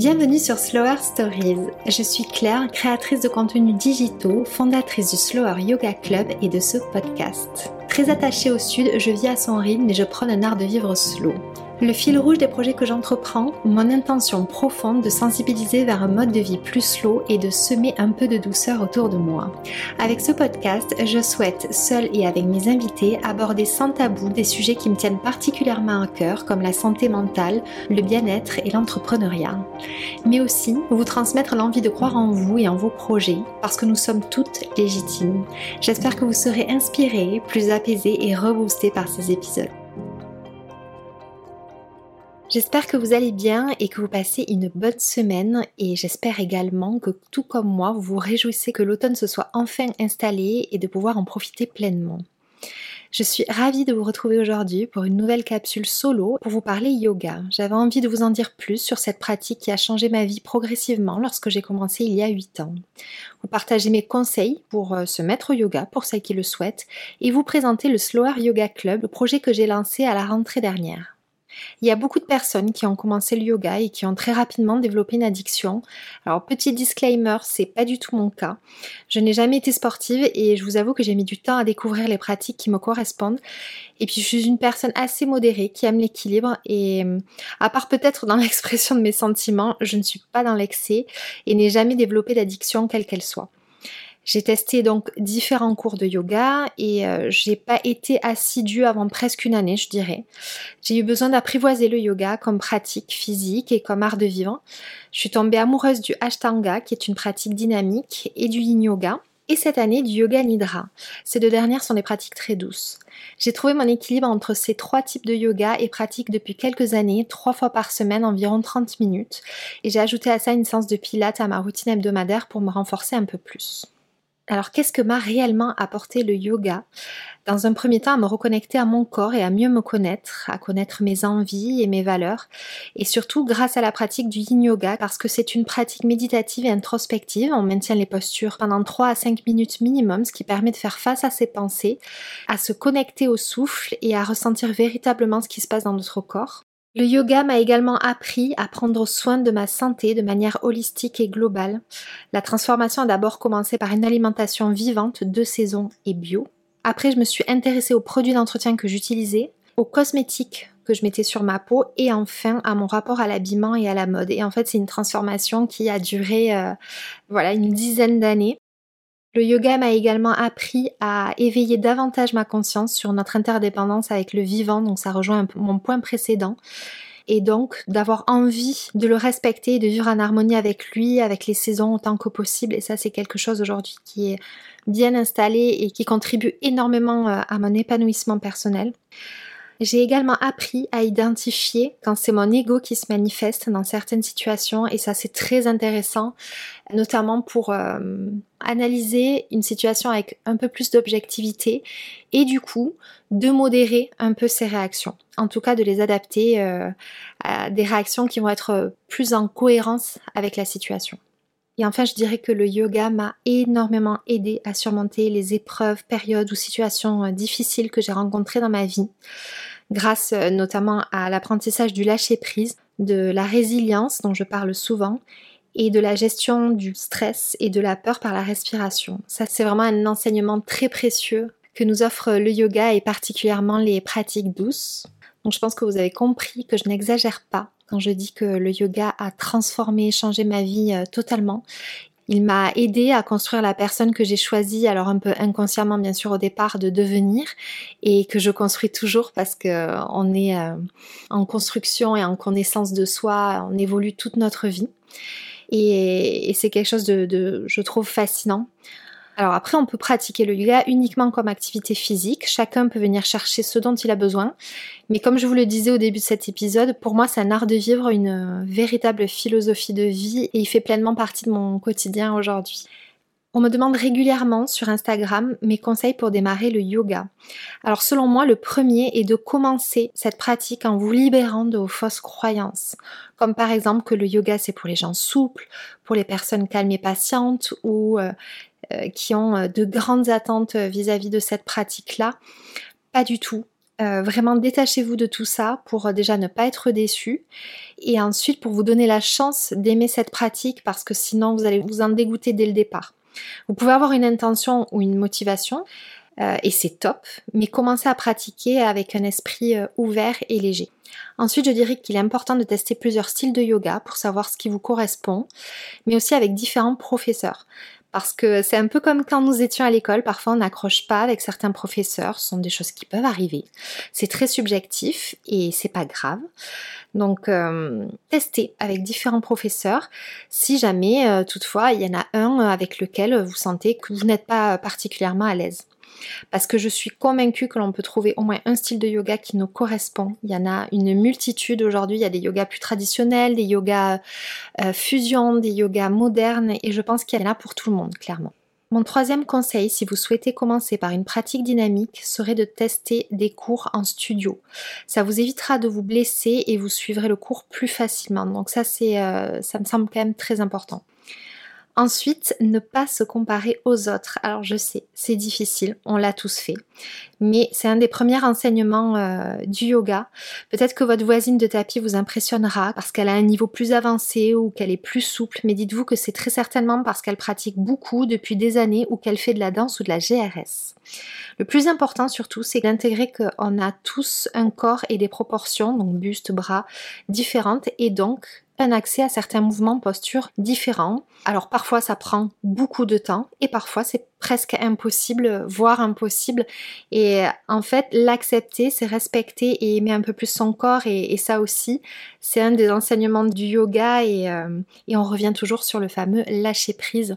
Bienvenue sur Slower Stories. Je suis Claire, créatrice de contenus digitaux, fondatrice du Slower Yoga Club et de ce podcast. Très attachée au sud, je vis à son rythme et je prends un art de vivre slow. Le fil rouge des projets que j'entreprends, mon intention profonde de sensibiliser vers un mode de vie plus slow et de semer un peu de douceur autour de moi. Avec ce podcast, je souhaite, seule et avec mes invités, aborder sans tabou des sujets qui me tiennent particulièrement à cœur, comme la santé mentale, le bien-être et l'entrepreneuriat. Mais aussi vous transmettre l'envie de croire en vous et en vos projets, parce que nous sommes toutes légitimes. J'espère que vous serez inspirés, plus apaisés et reboostés par ces épisodes. J'espère que vous allez bien et que vous passez une bonne semaine et j'espère également que tout comme moi, vous vous réjouissez que l'automne se soit enfin installé et de pouvoir en profiter pleinement. Je suis ravie de vous retrouver aujourd'hui pour une nouvelle capsule solo pour vous parler yoga. J'avais envie de vous en dire plus sur cette pratique qui a changé ma vie progressivement lorsque j'ai commencé il y a 8 ans. Vous partager mes conseils pour euh, se mettre au yoga pour celles qui le souhaitent et vous présenter le Slower Yoga Club, le projet que j'ai lancé à la rentrée dernière. Il y a beaucoup de personnes qui ont commencé le yoga et qui ont très rapidement développé une addiction. Alors petit disclaimer, c'est pas du tout mon cas. Je n'ai jamais été sportive et je vous avoue que j'ai mis du temps à découvrir les pratiques qui me correspondent. Et puis je suis une personne assez modérée qui aime l'équilibre et à part peut-être dans l'expression de mes sentiments, je ne suis pas dans l'excès et n'ai jamais développé d'addiction quelle qu'elle soit. J'ai testé donc différents cours de yoga et euh, j'ai pas été assidue avant presque une année, je dirais. J'ai eu besoin d'apprivoiser le yoga comme pratique physique et comme art de vivre. Je suis tombée amoureuse du Ashtanga, qui est une pratique dynamique, et du Yin Yoga. Et cette année, du Yoga Nidra. Ces deux dernières sont des pratiques très douces. J'ai trouvé mon équilibre entre ces trois types de yoga et pratique depuis quelques années, trois fois par semaine, environ 30 minutes. Et j'ai ajouté à ça une séance de pilates à ma routine hebdomadaire pour me renforcer un peu plus. Alors qu'est-ce que m'a réellement apporté le yoga? Dans un premier temps, à me reconnecter à mon corps et à mieux me connaître, à connaître mes envies et mes valeurs, et surtout grâce à la pratique du yin yoga, parce que c'est une pratique méditative et introspective. On maintient les postures pendant 3 à 5 minutes minimum, ce qui permet de faire face à ses pensées, à se connecter au souffle et à ressentir véritablement ce qui se passe dans notre corps. Le yoga m'a également appris à prendre soin de ma santé de manière holistique et globale. La transformation a d'abord commencé par une alimentation vivante, de saison et bio. Après, je me suis intéressée aux produits d'entretien que j'utilisais, aux cosmétiques que je mettais sur ma peau et enfin à mon rapport à l'habillement et à la mode. Et en fait, c'est une transformation qui a duré euh, voilà une dizaine d'années. Le yoga m'a également appris à éveiller davantage ma conscience sur notre interdépendance avec le vivant, donc ça rejoint mon point précédent. Et donc d'avoir envie de le respecter et de vivre en harmonie avec lui, avec les saisons autant que possible. Et ça c'est quelque chose aujourd'hui qui est bien installé et qui contribue énormément euh, à mon épanouissement personnel. J'ai également appris à identifier quand c'est mon ego qui se manifeste dans certaines situations et ça c'est très intéressant, notamment pour euh, analyser une situation avec un peu plus d'objectivité et du coup de modérer un peu ses réactions. En tout cas de les adapter euh, à des réactions qui vont être plus en cohérence avec la situation. Et enfin, je dirais que le yoga m'a énormément aidé à surmonter les épreuves, périodes ou situations euh, difficiles que j'ai rencontrées dans ma vie grâce euh, notamment à l'apprentissage du lâcher-prise, de la résilience dont je parle souvent et de la gestion du stress et de la peur par la respiration. Ça, c'est vraiment un enseignement très précieux que nous offre le yoga et particulièrement les pratiques douces. Donc je pense que vous avez compris que je n'exagère pas quand je dis que le yoga a transformé, changé ma vie euh, totalement il m'a aidé à construire la personne que j'ai choisie, alors un peu inconsciemment bien sûr au départ, de devenir et que je construis toujours parce que euh, on est euh, en construction et en connaissance de soi, on évolue toute notre vie. Et, c'est quelque chose de, je trouve, fascinant. Alors après, on peut pratiquer le yoga uniquement comme activité physique. Chacun peut venir chercher ce dont il a besoin. Mais comme je vous le disais au début de cet épisode, pour moi, c'est un art de vivre, une véritable philosophie de vie et il fait pleinement partie de mon quotidien aujourd'hui. On me demande régulièrement sur Instagram mes conseils pour démarrer le yoga. Alors selon moi, le premier est de commencer cette pratique en vous libérant de vos fausses croyances. Comme par exemple que le yoga c'est pour les gens souples, pour les personnes calmes et patientes ou euh, qui ont euh, de grandes attentes vis-à-vis de cette pratique-là. Pas du tout. Euh, vraiment détachez-vous de tout ça pour euh, déjà ne pas être déçu et ensuite pour vous donner la chance d'aimer cette pratique parce que sinon vous allez vous en dégoûter dès le départ. Vous pouvez avoir une intention ou une motivation euh, et c'est top, mais commencez à pratiquer avec un esprit ouvert et léger. Ensuite, je dirais qu'il est important de tester plusieurs styles de yoga pour savoir ce qui vous correspond, mais aussi avec différents professeurs. Parce que c'est un peu comme quand nous étions à l'école, parfois on n'accroche pas avec certains professeurs, ce sont des choses qui peuvent arriver. C'est très subjectif et c'est pas grave. Donc euh, testez avec différents professeurs si jamais euh, toutefois il y en a un avec lequel vous sentez que vous n'êtes pas particulièrement à l'aise parce que je suis convaincue que l'on peut trouver au moins un style de yoga qui nous correspond. Il y en a une multitude aujourd'hui, il y a des yogas plus traditionnels, des yogas euh, fusion, des yogas modernes, et je pense qu'il y en a pour tout le monde, clairement. Mon troisième conseil, si vous souhaitez commencer par une pratique dynamique, serait de tester des cours en studio. Ça vous évitera de vous blesser et vous suivrez le cours plus facilement. Donc ça, c'est, euh, ça me semble quand même très important. Ensuite, ne pas se comparer aux autres. Alors je sais, c'est difficile, on l'a tous fait, mais c'est un des premiers enseignements euh, du yoga. Peut-être que votre voisine de tapis vous impressionnera parce qu'elle a un niveau plus avancé ou qu'elle est plus souple, mais dites-vous que c'est très certainement parce qu'elle pratique beaucoup depuis des années ou qu'elle fait de la danse ou de la GRS. Le plus important surtout, c'est d'intégrer qu'on a tous un corps et des proportions, donc buste, bras, différentes et donc accès à certains mouvements, postures différents. Alors parfois ça prend beaucoup de temps et parfois c'est presque impossible, voire impossible. Et en fait, l'accepter, c'est respecter et aimer un peu plus son corps et, ça aussi, c'est un des enseignements du yoga et, euh, et on revient toujours sur le fameux lâcher prise.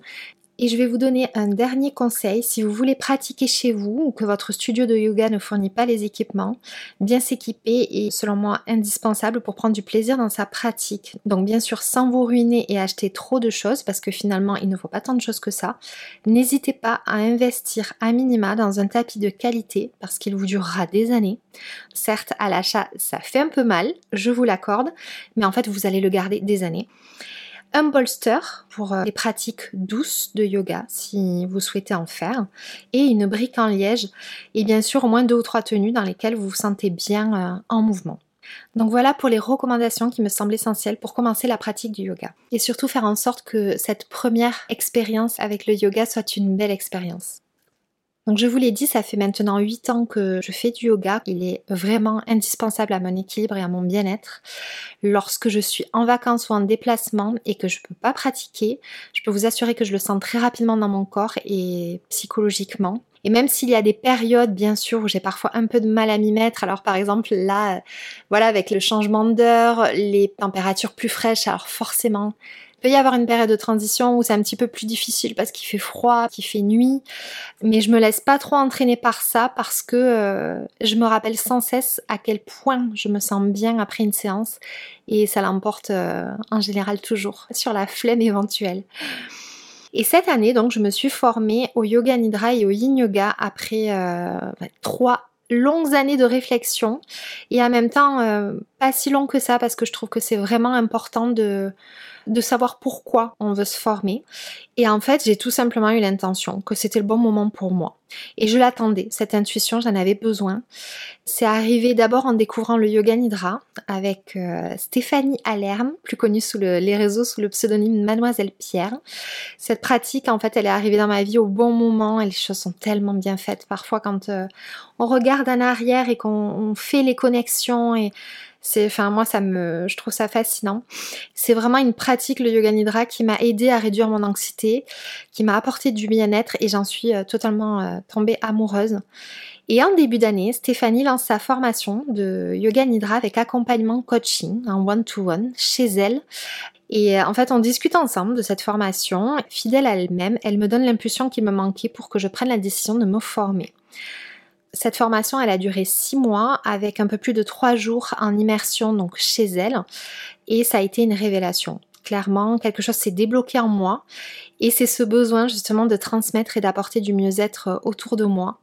Et je vais vous donner un dernier conseil si vous voulez pratiquer chez vous ou que votre studio de yoga ne fournit pas les équipements. Bien s'équiper est selon moi indispensable pour prendre du plaisir dans sa pratique. Donc bien sûr sans vous ruiner et acheter trop de choses parce que finalement il ne faut pas tant de choses que ça. N'hésitez pas à investir à minima dans un tapis de qualité parce qu'il vous durera des années. Certes à l'achat ça fait un peu mal, je vous l'accorde, mais en fait vous allez le garder des années un bolster pour euh, les pratiques douces de yoga si vous souhaitez en faire et une brique en liège et bien sûr au moins deux ou trois tenues dans lesquelles vous vous sentez bien euh, en mouvement. Donc voilà pour les recommandations qui me semblent essentielles pour commencer la pratique du yoga et surtout faire en sorte que cette première expérience avec le yoga soit une belle expérience. Donc je vous l'ai dit, ça fait maintenant 8 ans que je fais du yoga. Il est vraiment indispensable à mon équilibre et à mon bien-être. Lorsque je suis en vacances ou en déplacement et que je ne peux pas pratiquer, je peux vous assurer que je le sens très rapidement dans mon corps et psychologiquement. Et même s'il y a des périodes, bien sûr, où j'ai parfois un peu de mal à m'y mettre, alors par exemple là, voilà, avec le changement d'heure, les températures plus fraîches, alors forcément, peut y avoir une période de transition où c'est un petit peu plus difficile parce qu'il fait froid, qu'il fait nuit, mais je me laisse pas trop entraîner par ça parce que euh, je me rappelle sans cesse à quel point je me sens bien après une séance et ça l'emporte euh, en général toujours sur la flemme éventuelle. Et cette année, donc, je me suis formée au yoga nidra et au yin yoga après euh, trois longues années de réflexion et en même temps si long que ça parce que je trouve que c'est vraiment important de de savoir pourquoi on veut se former. Et en fait, j'ai tout simplement eu l'intention que c'était le bon moment pour moi. Et je l'attendais, cette intuition, j'en avais besoin. C'est arrivé d'abord en découvrant le yoga nidra avec euh, Stéphanie Alerme, plus connue sous les réseaux sous le pseudonyme Mademoiselle Pierre. Cette pratique, en fait, elle est arrivée dans ma vie au bon moment et les choses sont tellement bien faites. Parfois, quand euh, on regarde en arrière et qu'on fait les connexions et c'est, enfin moi ça je trouve ça fascinant. C'est vraiment une pratique le yoga nidra qui m'a aidé à réduire mon anxiété, qui m'a apporté du bien-être et j'en suis euh, totalement euh, tombée amoureuse. Et en début d'année, Stéphanie lance sa formation de yoga nidra avec accompagnement coaching en one-to-one chez elle. Et euh, en fait, on discute ensemble de cette formation. Fidèle à elle-même, elle me donne l'impulsion qui me manquait pour que je prenne la décision de me former. Cette formation, elle a duré six mois avec un peu plus de trois jours en immersion donc chez elle et ça a été une révélation. Clairement, quelque chose s'est débloqué en moi et c'est ce besoin justement de transmettre et d'apporter du mieux-être euh, autour de moi.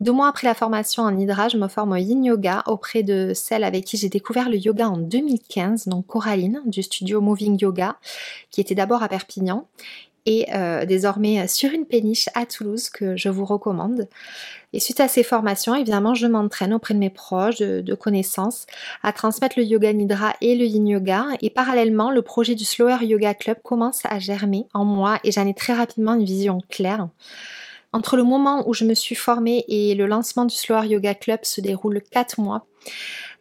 Deux mois après la formation en Hydra, je me forme au Yin Yoga auprès de celle avec qui j'ai découvert le yoga en 2015, donc Coraline du studio Moving Yoga, qui était d'abord à Perpignan. Et euh, désormais sur une péniche à Toulouse que je vous recommande. Et suite à ces formations, évidemment, je m'entraîne auprès de mes proches, de, connaissances, à transmettre le yoga nidra et le yin yoga. Et parallèlement, le projet du Slower Yoga Club commence à germer en moi et j'en ai très rapidement une vision claire. Entre le moment où je me suis formée et le lancement du Slower Yoga Club se déroule 4 mois.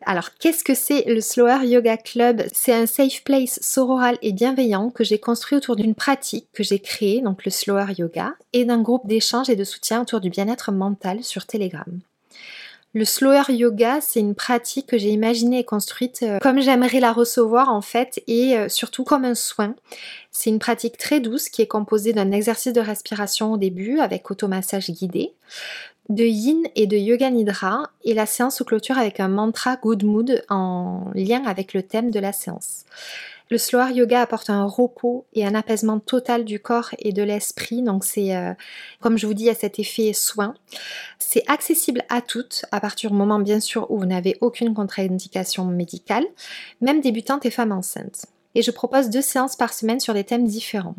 Alors, qu'est-ce que c'est le Slower Yoga Club? C'est un safe place sororal et bienveillant que j'ai construit autour d'une pratique que j'ai créée, donc le Slower Yoga, et d'un groupe d'échange et de soutien autour du bien-être mental sur Telegram. Le slower yoga, c'est une pratique que j'ai imaginée et construite euh, comme j'aimerais la recevoir en fait et euh, surtout comme un soin. C'est une pratique très douce qui est composée d'un exercice de respiration au début avec automassage guidé, de yin et de yoga nidra et la séance se clôture avec un mantra good mood en lien avec le thème de la séance. Le slower yoga apporte un repos et un apaisement total du corps et de l'esprit. Donc c'est, euh, comme je vous dis, à cet effet soin. C'est accessible à toutes à partir du moment bien sûr où vous n'avez aucune contre-indication médicale, même débutantes et femmes enceintes et je propose deux séances par semaine sur des thèmes différents.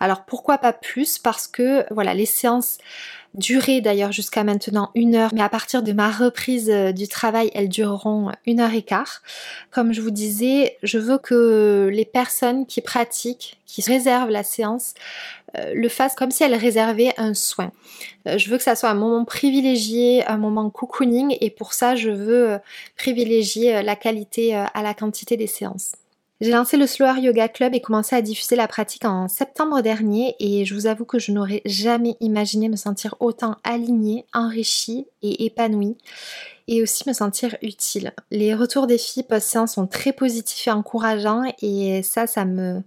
Alors pourquoi pas plus? Parce que voilà, les séances duraient d'ailleurs jusqu'à maintenant une heure, mais à partir de ma reprise euh, du travail, elles dureront une heure et quart. Comme je vous disais, je veux que les personnes qui pratiquent, qui réservent la séance, euh, le fassent comme si elles réservaient un soin. Euh, je veux que ça soit un moment privilégié, un moment cocooning, et pour ça, je veux privilégier la qualité à la quantité des séances. J'ai lancé le Slower Yoga Club et commencé à diffuser la pratique en septembre dernier et je vous avoue que je n'aurais jamais imaginé me sentir autant alignée, enrichie et épanouie et aussi me sentir utile. Les retours des filles post-séance sont très positifs et encourageants et ça, ça me,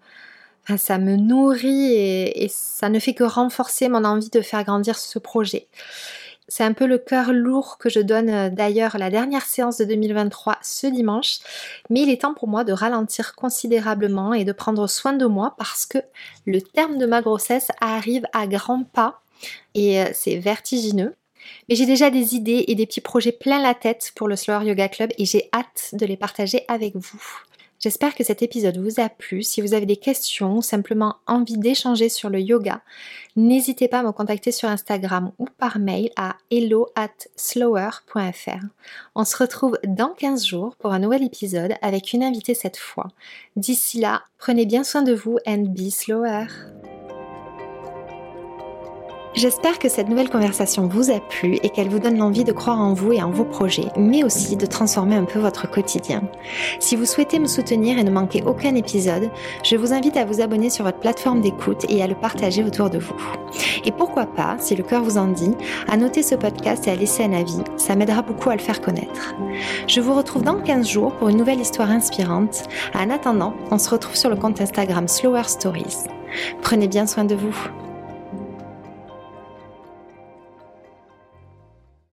ça me nourrit et ça ne fait que renforcer mon envie de faire grandir ce projet. C'est un peu le cœur lourd que je donne euh, d'ailleurs la dernière séance de 2023 ce dimanche, mais il est temps pour moi de ralentir considérablement et de prendre soin de moi parce que le terme de ma grossesse arrive à grands pas et euh, c'est vertigineux. Mais j'ai déjà des idées et des petits projets plein la tête pour le Slower Yoga Club et j'ai hâte de les partager avec vous. J'espère que cet épisode vous a plu. Si vous avez des questions ou simplement envie d'échanger sur le yoga, n'hésitez pas à me contacter sur Instagram ou par mail à hello at slower.fr. On se retrouve dans 15 jours pour un nouvel épisode avec une invitée cette fois. D'ici là, prenez bien soin de vous and be slower. J'espère que cette nouvelle conversation vous a plu et qu'elle vous donne l'envie de croire en vous et en vos projets, mais aussi de transformer un peu votre quotidien. Si vous souhaitez me soutenir et ne manquer aucun épisode, je vous invite à vous abonner sur votre plateforme d'écoute et à le partager autour de vous. Et pourquoi pas, si le cœur vous en dit, à noter ce podcast et à laisser un avis, ça m'aidera beaucoup à le faire connaître. Je vous retrouve dans 15 jours pour une nouvelle histoire inspirante. En attendant, on se retrouve sur le compte Instagram Slower Stories. Prenez bien soin de vous.